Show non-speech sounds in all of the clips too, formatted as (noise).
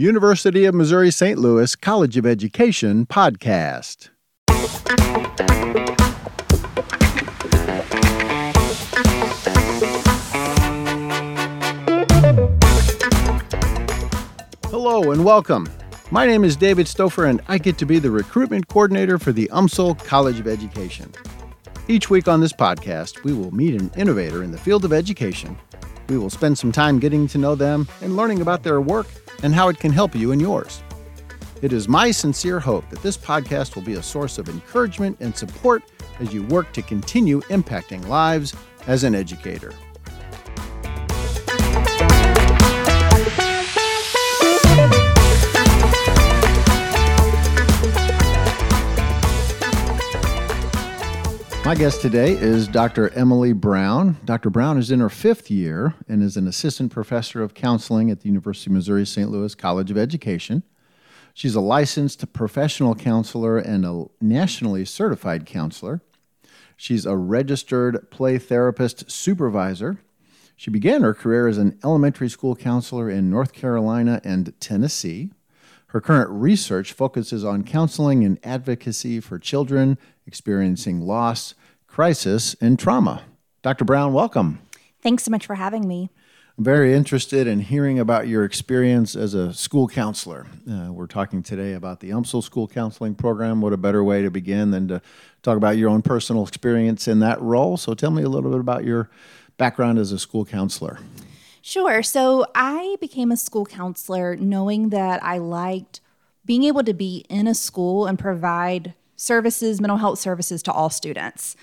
University of Missouri St. Louis College of Education podcast. Hello and welcome. My name is David Stouffer, and I get to be the recruitment coordinator for the UMSL College of Education. Each week on this podcast, we will meet an innovator in the field of education. We will spend some time getting to know them and learning about their work and how it can help you and yours. It is my sincere hope that this podcast will be a source of encouragement and support as you work to continue impacting lives as an educator. My guest today is Dr. Emily Brown. Dr. Brown is in her fifth year and is an assistant professor of counseling at the University of Missouri St. Louis College of Education. She's a licensed professional counselor and a nationally certified counselor. She's a registered play therapist supervisor. She began her career as an elementary school counselor in North Carolina and Tennessee. Her current research focuses on counseling and advocacy for children experiencing loss, crisis, and trauma. Dr. Brown, welcome. Thanks so much for having me. I'm very interested in hearing about your experience as a school counselor. Uh, we're talking today about the UMSL School Counseling Program. What a better way to begin than to talk about your own personal experience in that role? So tell me a little bit about your background as a school counselor. Sure. So I became a school counselor knowing that I liked being able to be in a school and provide services, mental health services to all students.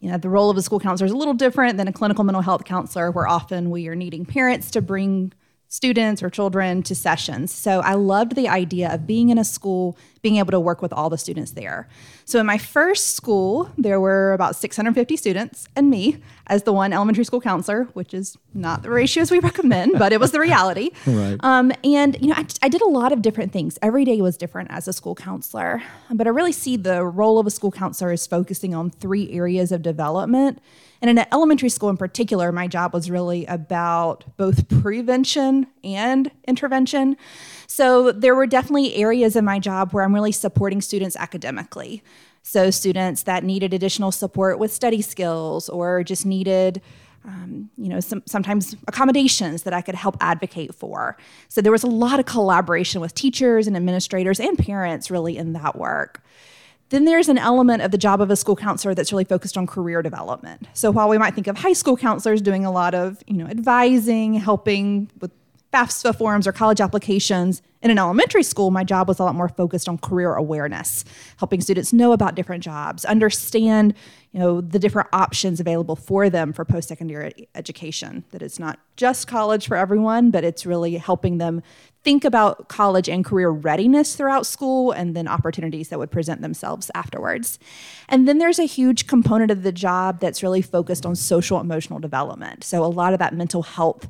You know, the role of a school counselor is a little different than a clinical mental health counselor, where often we are needing parents to bring students or children to sessions. So I loved the idea of being in a school, being able to work with all the students there. So in my first school, there were about 650 students and me as the one elementary school counselor, which is not the ratios we (laughs) recommend, but it was the reality. (laughs) right. Um, and you know, I, I did a lot of different things. Every day was different as a school counselor, but I really see the role of a school counselor is focusing on three areas of development. And in an elementary school in particular, my job was really about both prevention and intervention. So there were definitely areas in my job where I'm really supporting students academically. So students that needed additional support with study skills or just needed um, you know, some, sometimes accommodations that I could help advocate for. So there was a lot of collaboration with teachers and administrators and parents really in that work. Then there's an element of the job of a school counselor that's really focused on career development. So while we might think of high school counselors doing a lot of, you know, advising, helping with FAFSA forms or college applications. In an elementary school, my job was a lot more focused on career awareness, helping students know about different jobs, understand, you know, the different options available for them for post-secondary education. That it's not just college for everyone, but it's really helping them think about college and career readiness throughout school and then opportunities that would present themselves afterwards. And then there's a huge component of the job that's really focused on social emotional development. So a lot of that mental health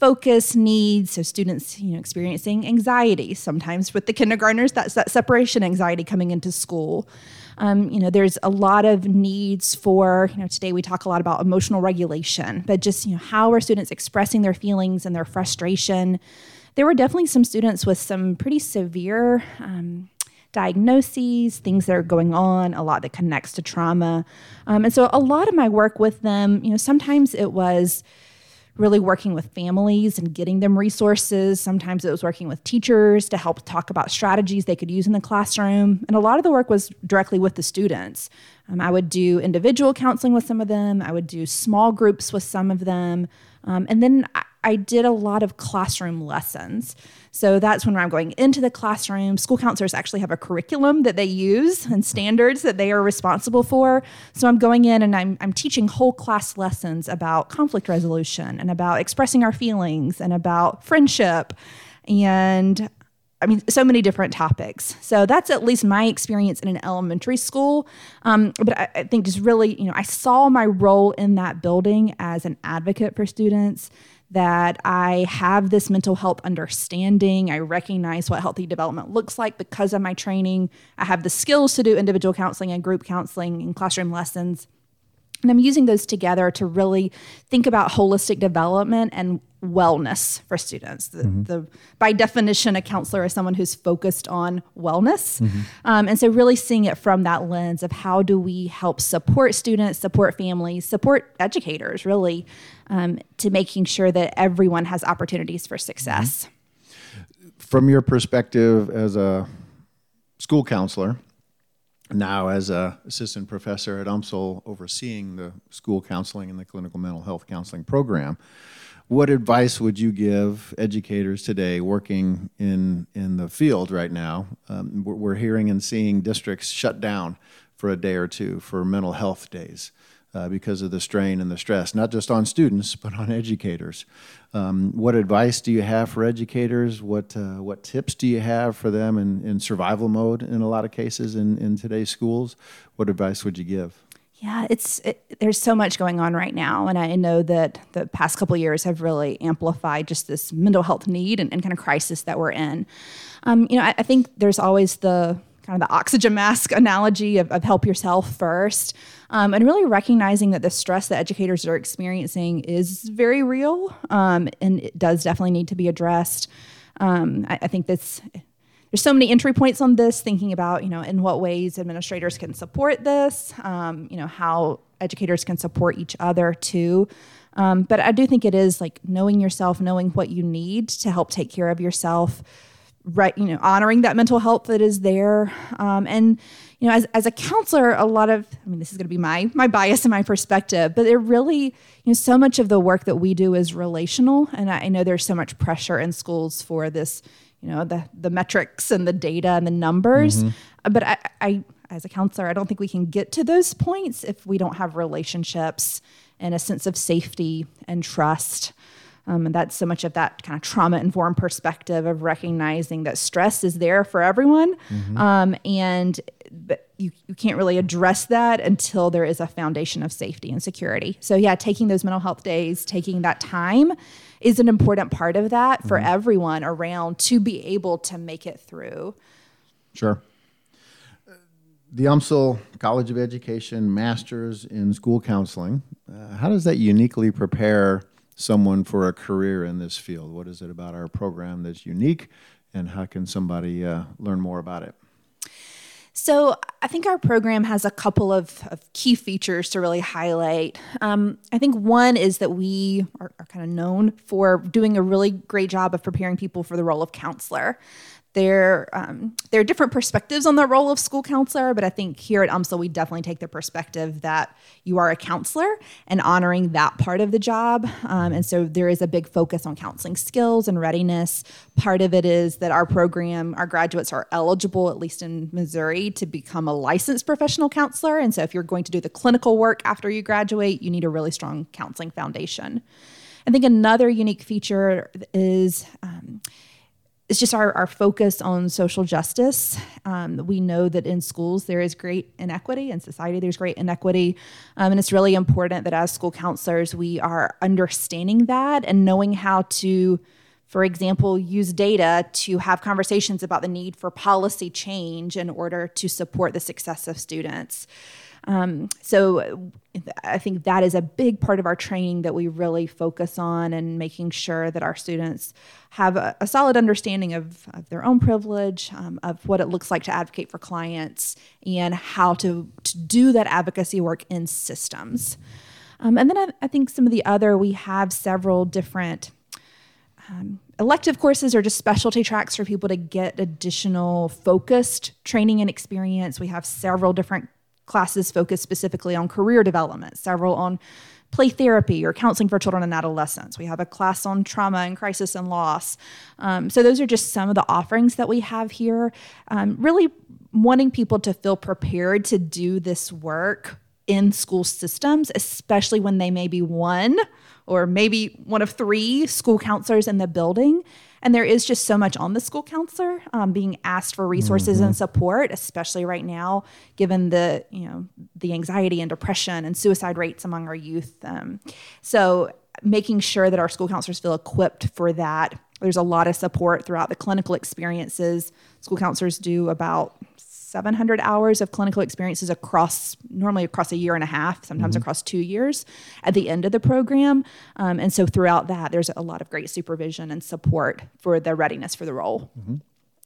focus needs so students you know experiencing anxiety sometimes with the kindergartners that's that separation anxiety coming into school um, you know there's a lot of needs for you know today we talk a lot about emotional regulation but just you know how are students expressing their feelings and their frustration there were definitely some students with some pretty severe um, diagnoses, things that are going on, a lot that connects to trauma. Um, and so a lot of my work with them, you know, sometimes it was really working with families and getting them resources. Sometimes it was working with teachers to help talk about strategies they could use in the classroom. And a lot of the work was directly with the students. Um, I would do individual counseling with some of them, I would do small groups with some of them. Um, and then I, I did a lot of classroom lessons. So that's when I'm going into the classroom. School counselors actually have a curriculum that they use and standards that they are responsible for. So I'm going in and I'm, I'm teaching whole class lessons about conflict resolution and about expressing our feelings and about friendship and I mean, so many different topics. So that's at least my experience in an elementary school. Um, but I, I, think just really, you know, I saw my role in that building as an advocate for students that I have this mental health understanding. I recognize what healthy development looks like because of my training. I have the skills to do individual counseling and group counseling and classroom lessons. And I'm using those together to really think about holistic development and wellness for students. The, mm-hmm. the, by definition, a counselor is someone who's focused on wellness. Mm-hmm. Um, and so, really seeing it from that lens of how do we help support students, support families, support educators, really, um, to making sure that everyone has opportunities for success. Mm-hmm. From your perspective as a school counselor, now as a assistant professor at UMSL overseeing the school counseling and the clinical mental health counseling program, what advice would you give educators today working in in the field right now? Um, we're, hearing and seeing districts shut down for a day or two for mental health days uh, because of the strain and the stress, not just on students but on educators. Um, what advice do you have for educators? What uh, what tips do you have for them in, in survival mode in a lot of cases in, in today's schools? What advice would you give? Yeah, it's it, there's so much going on right now, and I know that the past couple years have really amplified just this mental health need and, and kind of crisis that we're in. Um, you know, I, I, think there's always the kind of the oxygen mask analogy of, of help yourself first, um, and really recognizing that the stress that educators are experiencing is very real, um, and it does definitely need to be addressed. Um, I, I think that's there's so many entry points on this thinking about you know in what ways administrators can support this um, you know how educators can support each other too um, but i do think it is like knowing yourself knowing what you need to help take care of yourself right you know honoring that mental health that is there. Um, and you know as, as a counselor a lot of i mean this is going to be my my bias and my perspective but it really you know so much of the work that we do is relational. And i, I know there's so much pressure in schools for this you know the the metrics and the data and the numbers. Mm-hmm. but I, I as a counselor i don't think we can get to those points if we don't have relationships and a sense of safety and trust um, and that's so much of that kind of trauma informed perspective of recognizing that stress is there for everyone mm-hmm. um, and but you, you can't really address that until there is a foundation of safety and security so yeah taking those mental health days taking that time is an important part of that for mm-hmm. everyone around to be able to make it through. Sure. The UMSL College of Education Masters in School Counseling, uh, how does that uniquely prepare someone for a career in this field? What is it about our program that's unique, and how can somebody uh, learn more about it? So, I think our program has a couple of, of key features to really highlight. Um, I think one is that we are, are kind of known for doing a really great job of preparing people for the role of counselor there um, there are different perspectives on the role of school counselor but i think here at umsl we definitely take the perspective that you are a counselor and honoring that part of the job. Um, and so there is a big focus on counseling skills and readiness. Part of it is that our program our graduates are eligible at least in missouri to become a licensed professional counselor. And so if you're going to do the clinical work after you graduate you need a really strong counseling foundation. I think another unique feature is um, it's just our, our focus on social justice. Um, we know that in schools there is great inequity, in society there's great inequity. Um, and it's really important that as school counselors, we are understanding that and knowing how to, for example, use data to have conversations about the need for policy change in order to support the success of students. Um, so I think that is a big part of our training that we really focus on and making sure that our students have a, a solid understanding of, of, their own privilege, um, of what it looks like to advocate for clients, and how to, to do that advocacy work in systems. Um, and then I, I, think some of the other, we have several different um, elective courses or just specialty tracks for people to get additional focused training and experience. We have several different classes focused specifically on career development, several on play therapy or counseling for children and adolescents. We have a class on trauma and crisis and loss. Um, so, those are just some of the offerings that we have here. Um, really wanting people to feel prepared to do this work in school systems, especially when they may be one or maybe one of three school counselors in the building and there is just so much on the school counselor um, being asked for resources mm-hmm. and support, especially right now, given the you know the anxiety and depression and suicide rates among our youth. Um, so making sure that our school counselors feel equipped for that. There's a lot of support throughout the clinical experiences. School counselors do about 700 hours of clinical experiences across normally across a year and a half sometimes mm-hmm. across two years at the end of the program um, and so throughout that there's a lot of great supervision and support for the readiness for the role mm-hmm.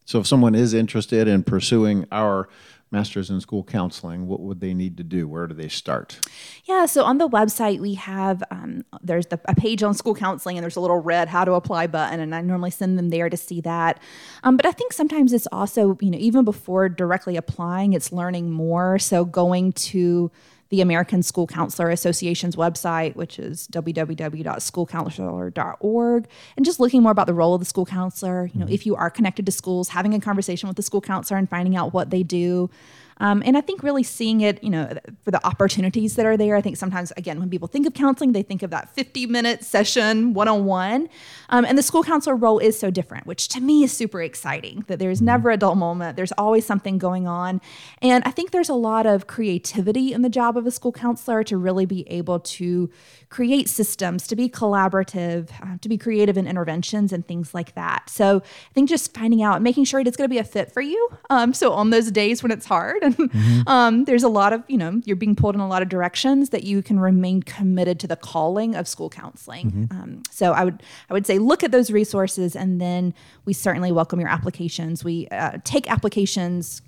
so if someone is interested in pursuing our Masters in School Counseling, what would they need to do? Where do they start? Yeah, so on the website we have um, there's the, a page on school counseling, and there's a little red "How to Apply" button, and I normally send them there to see that. Um, but I think sometimes it's also you know even before directly applying, it's learning more. So going to the American School Counselor Association's website, which is www.schoolcounselor.org, and just looking more about the role of the school counselor. You know, mm-hmm. if you are connected to schools, having a conversation with the school counselor and finding out what they do. Um, and I think really seeing it, you know, for the opportunities that are there. I think sometimes, again, when people think of counseling, they think of that 50 minute session one on one. And the school counselor role is so different, which to me is super exciting that there's never a dull moment. There's always something going on. And I think there's a lot of creativity in the job of a school counselor to really be able to create systems, to be collaborative, uh, to be creative in interventions and things like that. So I think just finding out, making sure it's going to be a fit for you. Um, so on those days when it's hard, and mm-hmm. um, there's a lot of, you know, you're being pulled in a lot of directions that you can remain committed to the calling of school counseling. Mm-hmm. Um, so I would, I would say look at those resources, and then we certainly welcome your applications. We uh, take applications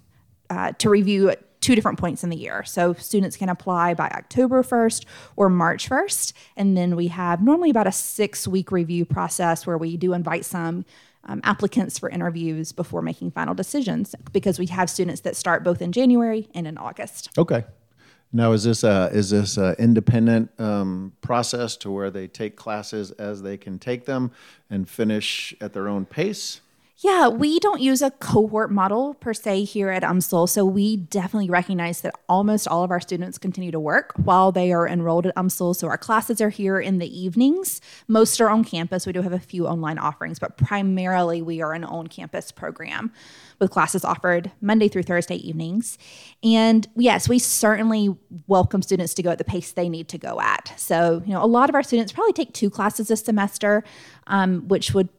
uh, to review at two different points in the year. So students can apply by October 1st or March 1st. And then we have normally about a six week review process where we do invite some um, applicants for interviews before making final decisions because we have students that start both in January and in August. Okay. Now, is this a, is this independent um, process to where they take classes as they can take them and finish at their own pace? Yeah, we don't use a cohort model per se here at UMSL. So we definitely recognize that almost all of our students continue to work while they are enrolled at UMSL. So our classes are here in the evenings. Most are on campus. We do have a few online offerings, but primarily we are an on campus program with classes offered Monday through Thursday evenings. And yes, we certainly welcome students to go at the pace they need to go at. So, you know, a lot of our students probably take two classes a semester, um, which would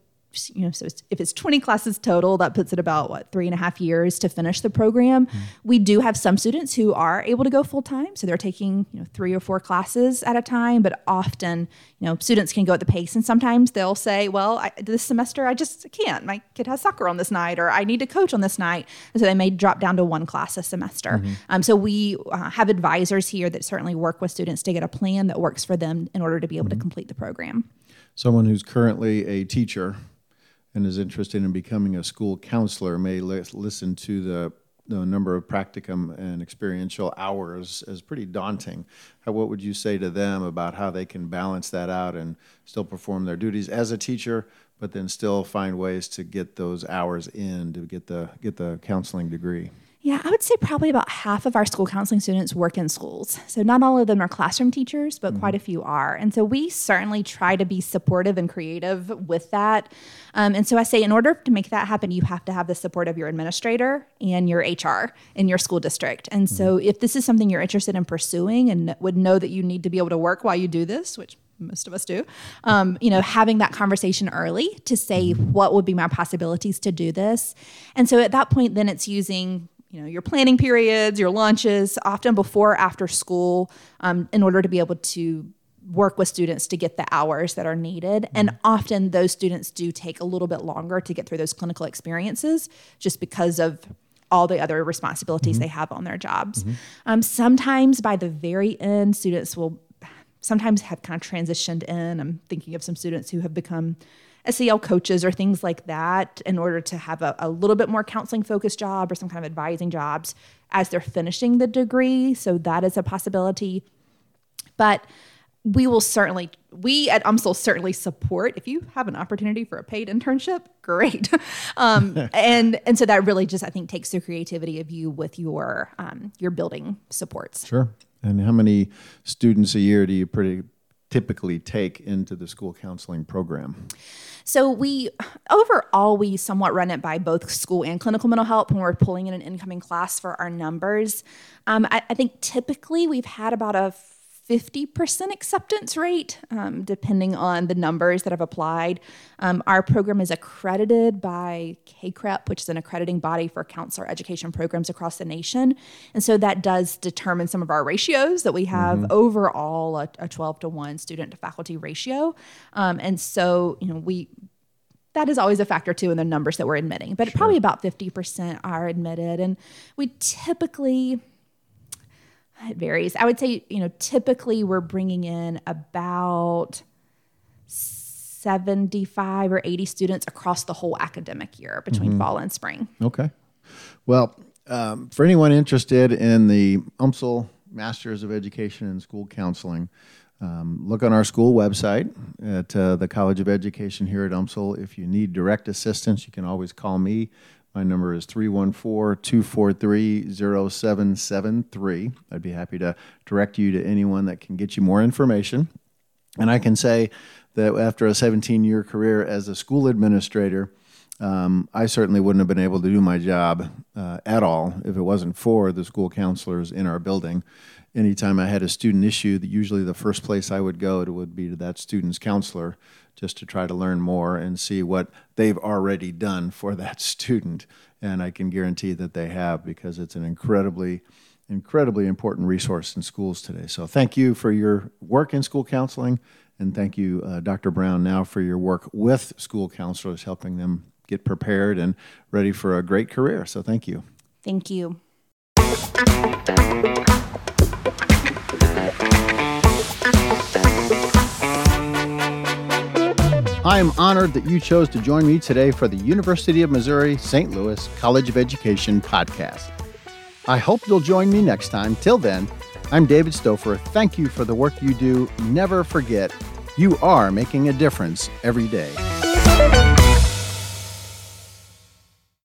you know, so if it's 20 classes total, that puts it about what three and a half years to finish the program. Mm-hmm. We do have some students who are able to go full time, so they're taking you know three or four classes at a time. But often, you know, students can go at the pace, and sometimes they'll say, "Well, I, this semester I just can't. My kid has soccer on this night, or I need to coach on this night," and so they may drop down to one class a semester. Mm-hmm. Um, so we uh, have advisors here that certainly work with students to get a plan that works for them in order to be able mm-hmm. to complete the program. Someone who's currently a teacher and is interested in becoming a school counselor may li- listen to the, the number of practicum and experiential hours as pretty daunting. How, what would you say to them about how they can balance that out and still perform their duties as a teacher, but then still find ways to get those hours in to get the get the counseling degree? Yeah, I would say probably about half of our school counseling students work in schools. So not all of them are classroom teachers, but mm-hmm. quite a few are. And so we certainly try to be supportive and creative with that. Um, and so I say, in order to make that happen, you have to have the support of your administrator and your HR in your school district. And mm-hmm. so if this is something you're interested in pursuing and would know that you need to be able to work while you do this, which most of us do um, you know having that conversation early to say mm-hmm. what would be my possibilities to do this and so at that point then it's using you know your planning periods your lunches often before after school um, in order to be able to work with students to get the hours that are needed mm-hmm. and often those students do take a little bit longer to get through those clinical experiences just because of all the other responsibilities mm-hmm. they have on their jobs mm-hmm. um, sometimes by the very end students will sometimes have kind of transitioned in i'm thinking of some students who have become SEL coaches or things like that in order to have a, a little bit more counseling focused job or some kind of advising jobs as they're finishing the degree. So that is a possibility. But we will certainly we at UMSL certainly support if you have an opportunity for a paid internship great (laughs) um, (laughs) and and so that really just i think takes the creativity of you with your um, your building supports sure and how many students a year do you pretty typically take into the school counseling program? So we overall we somewhat run it by both school and clinical mental health when we're pulling in an incoming class for our numbers. Um, I, I think typically we've had about a 50% acceptance rate, um, depending on the numbers that have applied. Um, our program is accredited by CACREP, which is an accrediting body for counselor education programs across the nation. And so that does determine some of our ratios that we have mm-hmm. overall a, a, 12 to 1 student to faculty ratio. Um, and so, you know, we that is always a factor too in the numbers that we're admitting, but sure. probably about 50% are admitted. And we typically, it varies. I would say, you know, typically we're bringing in about 75 or 80 students across the whole academic year between mm-hmm. fall and spring. Okay. Well, um, for anyone interested in the UMSL Masters of Education and School Counseling, um, look on our school website at uh, the College of Education here at UMSL. If you need direct assistance, you can always call me. My number is 314 243 0773. I'd be happy to direct you to anyone that can get you more information. And I can say that after a 17 year career as a school administrator, um, I certainly wouldn't have been able to do my job uh, at all if it wasn't for the school counselors in our building. Anytime I had a student issue, usually the first place I would go to would be to that student's counselor just to try to learn more and see what they've already done for that (laughs) student. And I can guarantee that they have because it's an incredibly, incredibly important resource in schools today. So thank you for your work in school counseling. And thank you, uh, Dr. Brown, now for your work with school counselors, helping them get prepared and ready for a great career. So thank you. Thank you. I am honored that you chose to join me today for the University of Missouri St. Louis College of Education podcast. I hope you'll join me next time. Till then, I'm David Stouffer. Thank you for the work you do. Never forget, you are making a difference every day.